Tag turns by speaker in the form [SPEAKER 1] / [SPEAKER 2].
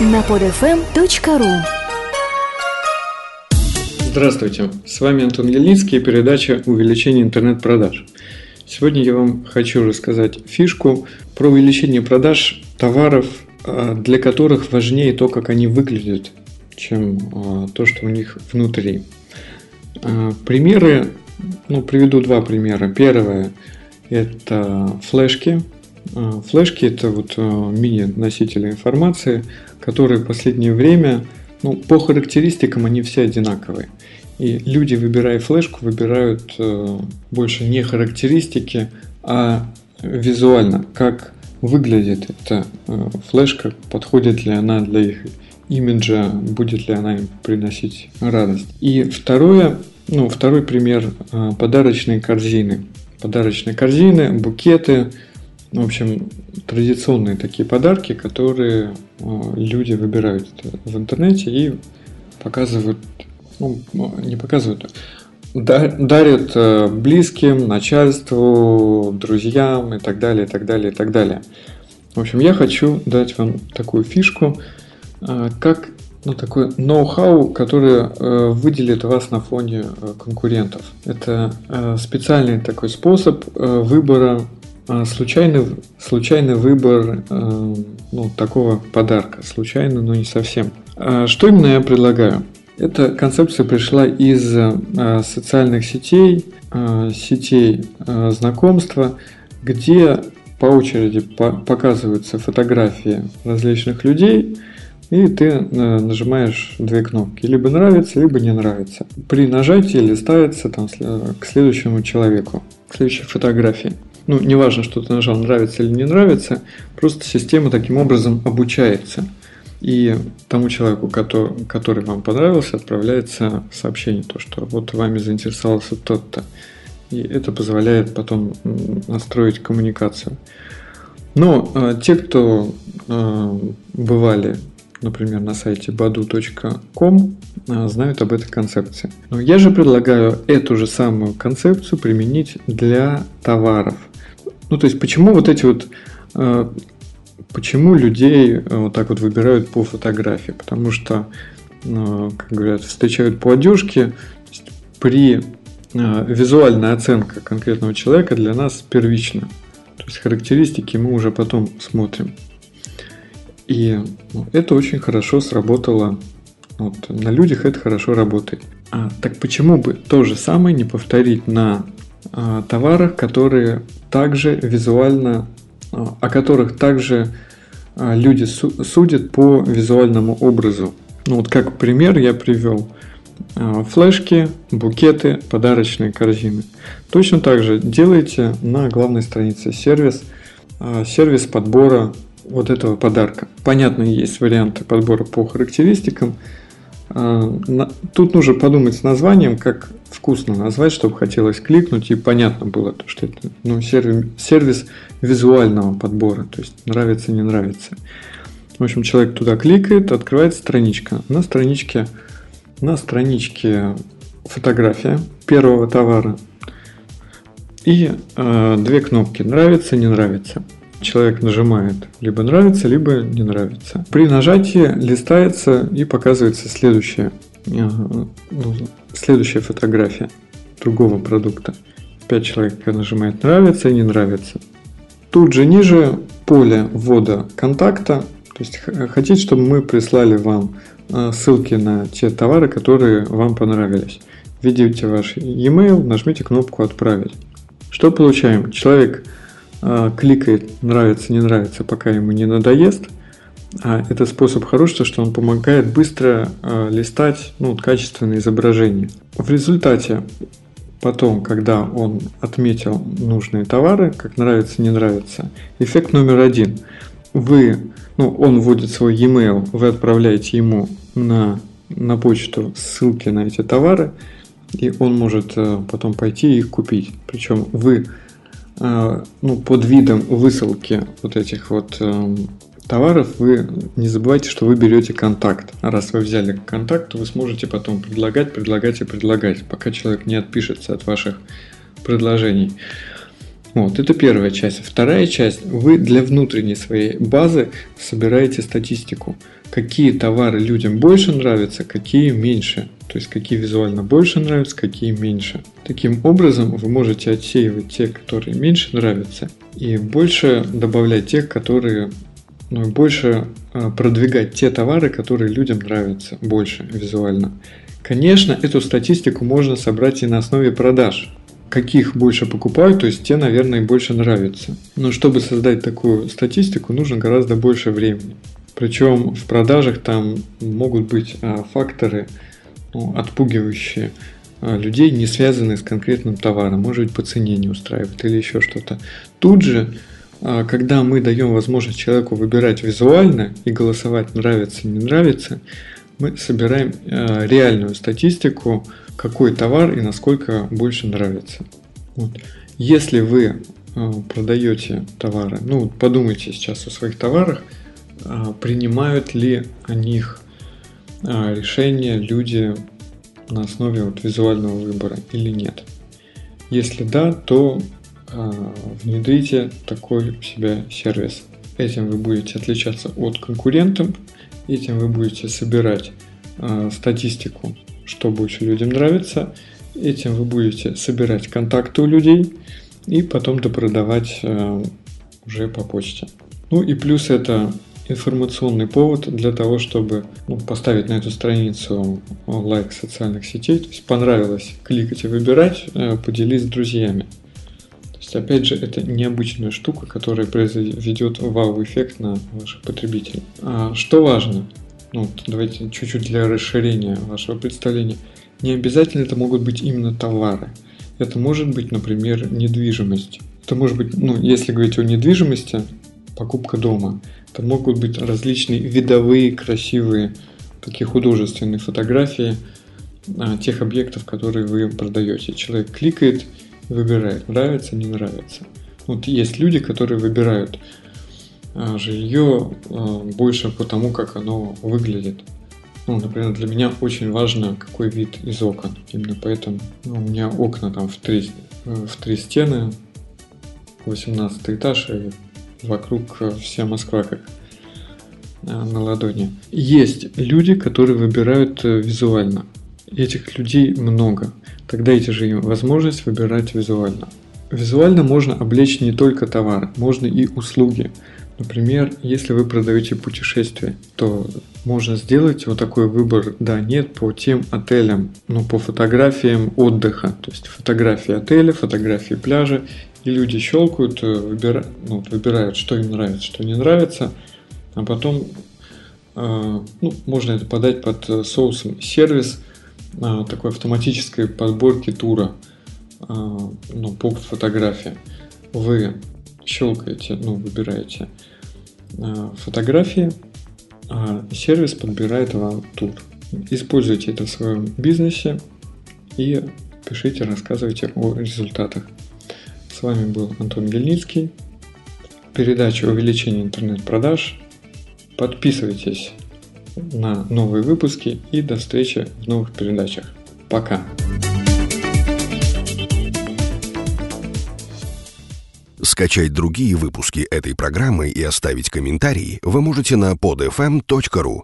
[SPEAKER 1] на podfm.ru
[SPEAKER 2] Здравствуйте, с вами Антон Ельницкий и передача «Увеличение интернет-продаж». Сегодня я вам хочу рассказать фишку про увеличение продаж товаров, а, для которых важнее то, как они выглядят, чем а, то, что у них внутри. А, примеры, ну, приведу два примера. Первое – это флешки. Флешки – это вот мини-носители информации, которые в последнее время – ну, по характеристикам они все одинаковые. И люди, выбирая флешку, выбирают э, больше не характеристики, а визуально, как выглядит эта э, флешка, подходит ли она для их имиджа, будет ли она им приносить радость. И второе, ну, второй пример э, подарочные корзины. Подарочные корзины, букеты, в общем, традиционные такие подарки, которые э, люди выбирают в интернете и показывают, ну, не показывают, а дарят э, близким, начальству, друзьям и так далее, и так далее, и так далее. В общем, я хочу дать вам такую фишку, э, как ну, такой ноу-хау, который э, выделит вас на фоне э, конкурентов. Это э, специальный такой способ э, выбора случайный, случайный выбор э, ну, такого подарка. Случайно, но не совсем. А что именно я предлагаю? Эта концепция пришла из э, социальных сетей, э, сетей знакомства, где по очереди показываются фотографии различных людей, и ты нажимаешь две кнопки. Либо нравится, либо не нравится. При нажатии листается там, к следующему человеку, к следующей фотографии ну, неважно, что ты нажал, нравится или не нравится, просто система таким образом обучается. И тому человеку, который, который вам понравился, отправляется сообщение, то, что вот вами заинтересовался тот-то. И это позволяет потом настроить коммуникацию. Но э, те, кто э, бывали, например, на сайте badu.com, э, знают об этой концепции. Но я же предлагаю эту же самую концепцию применить для товаров – ну, то есть, почему вот эти вот... Э, почему людей э, вот так вот выбирают по фотографии? Потому что, э, как говорят, встречают по одежке. При визуальная оценка конкретного человека для нас первична. То есть характеристики мы уже потом смотрим. И ну, это очень хорошо сработало. Вот, на людях это хорошо работает. А, так почему бы то же самое не повторить на товарах, которые также визуально, а, о которых также а, люди судят по визуальному образу. Ну вот как пример я привел флешки, букеты, подарочные корзины. Точно так же делайте на главной странице сервис, сервис подбора вот этого подарка. Понятно, есть варианты подбора по характеристикам, тут нужно подумать с названием, как вкусно назвать, чтобы хотелось кликнуть и понятно было, то, что это ну, сервис, сервис визуального подбора, то есть нравится, не нравится. В общем, человек туда кликает, открывается страничка. На страничке, на страничке фотография первого товара и э, две кнопки нравится, не нравится человек нажимает либо нравится, либо не нравится. При нажатии листается и показывается следующая, ну, следующая фотография другого продукта. 5 человек нажимает нравится и не нравится. Тут же ниже поле ввода контакта. То есть хотите, чтобы мы прислали вам а, ссылки на те товары, которые вам понравились. Введите ваш e-mail, нажмите кнопку «Отправить». Что получаем? Человек кликает нравится, не нравится, пока ему не надоест. А это способ хороший, что он помогает быстро а, листать ну, качественные изображения. В результате потом, когда он отметил нужные товары, как нравится, не нравится, эффект номер один. Вы, ну, он вводит свой e-mail, вы отправляете ему на, на почту ссылки на эти товары, и он может э, потом пойти и их купить. Причем вы а, ну, под видом высылки вот этих вот эм, товаров вы не забывайте, что вы берете контакт. А раз вы взяли контакт, то вы сможете потом предлагать, предлагать и предлагать, пока человек не отпишется от ваших предложений. Вот, это первая часть. Вторая часть, вы для внутренней своей базы собираете статистику. Какие товары людям больше нравятся, какие меньше. То есть, какие визуально больше нравятся, какие меньше. Таким образом, вы можете отсеивать те, которые меньше нравятся, и больше добавлять тех, которые ну, больше а, продвигать те товары, которые людям нравятся больше визуально. Конечно, эту статистику можно собрать и на основе продаж каких больше покупают, то есть те, наверное, больше нравятся. Но чтобы создать такую статистику, нужно гораздо больше времени. Причем в продажах там могут быть а, факторы, ну, отпугивающие а, людей, не связанные с конкретным товаром. Может быть, по цене не устраивает или еще что-то. Тут же, а, когда мы даем возможность человеку выбирать визуально и голосовать нравится, не нравится, мы собираем реальную статистику какой товар и насколько больше нравится. Вот. Если вы продаете товары, ну подумайте сейчас о своих товарах, принимают ли о них решения люди на основе вот визуального выбора или нет. Если да, то внедрите такой у себя сервис. Этим вы будете отличаться от конкурентов, этим вы будете собирать статистику что больше людям нравится. Этим вы будете собирать контакты у людей и потом допродавать э, уже по почте. Ну и плюс это информационный повод для того, чтобы ну, поставить на эту страницу лайк социальных сетей. То есть понравилось кликать и выбирать, э, поделись с друзьями. То есть опять же это необычная штука, которая произведет вау-эффект на ваших потребителей. А что важно? ну, давайте чуть-чуть для расширения вашего представления. Не обязательно это могут быть именно товары. Это может быть, например, недвижимость. Это может быть, ну, если говорить о недвижимости, покупка дома. Это могут быть различные видовые, красивые, такие художественные фотографии а, тех объектов, которые вы продаете. Человек кликает и выбирает, нравится, не нравится. Вот есть люди, которые выбирают а, жилье а, больше по тому, как оно выглядит. Ну, например, для меня очень важно, какой вид из окон. Именно поэтому ну, у меня окна там в три, э, в три стены, 18 этаж, и вокруг вся Москва как а, на ладони. Есть люди, которые выбирают э, визуально. Этих людей много. Тогда эти же им возможность выбирать визуально. Визуально можно облечь не только товар, можно и услуги. Например, если вы продаете путешествия, то можно сделать вот такой выбор да-нет по тем отелям, ну, по фотографиям отдыха. То есть фотографии отеля, фотографии пляжа. И люди щелкают, э, выбира, ну, выбирают, что им нравится, что не нравится. А потом э, ну, можно это подать под э, соусом сервис э, такой автоматической подборки тура э, ну, по фотографии. Вы щелкаете, ну, выбираете э, фотографии, а сервис подбирает вам тур. Используйте это в своем бизнесе и пишите, рассказывайте о результатах. С вами был Антон Гельницкий. Передача увеличения интернет-продаж. Подписывайтесь на новые выпуски и до встречи в новых передачах. Пока!
[SPEAKER 3] Скачать другие выпуски этой программы и оставить комментарии вы можете на podfm.ru.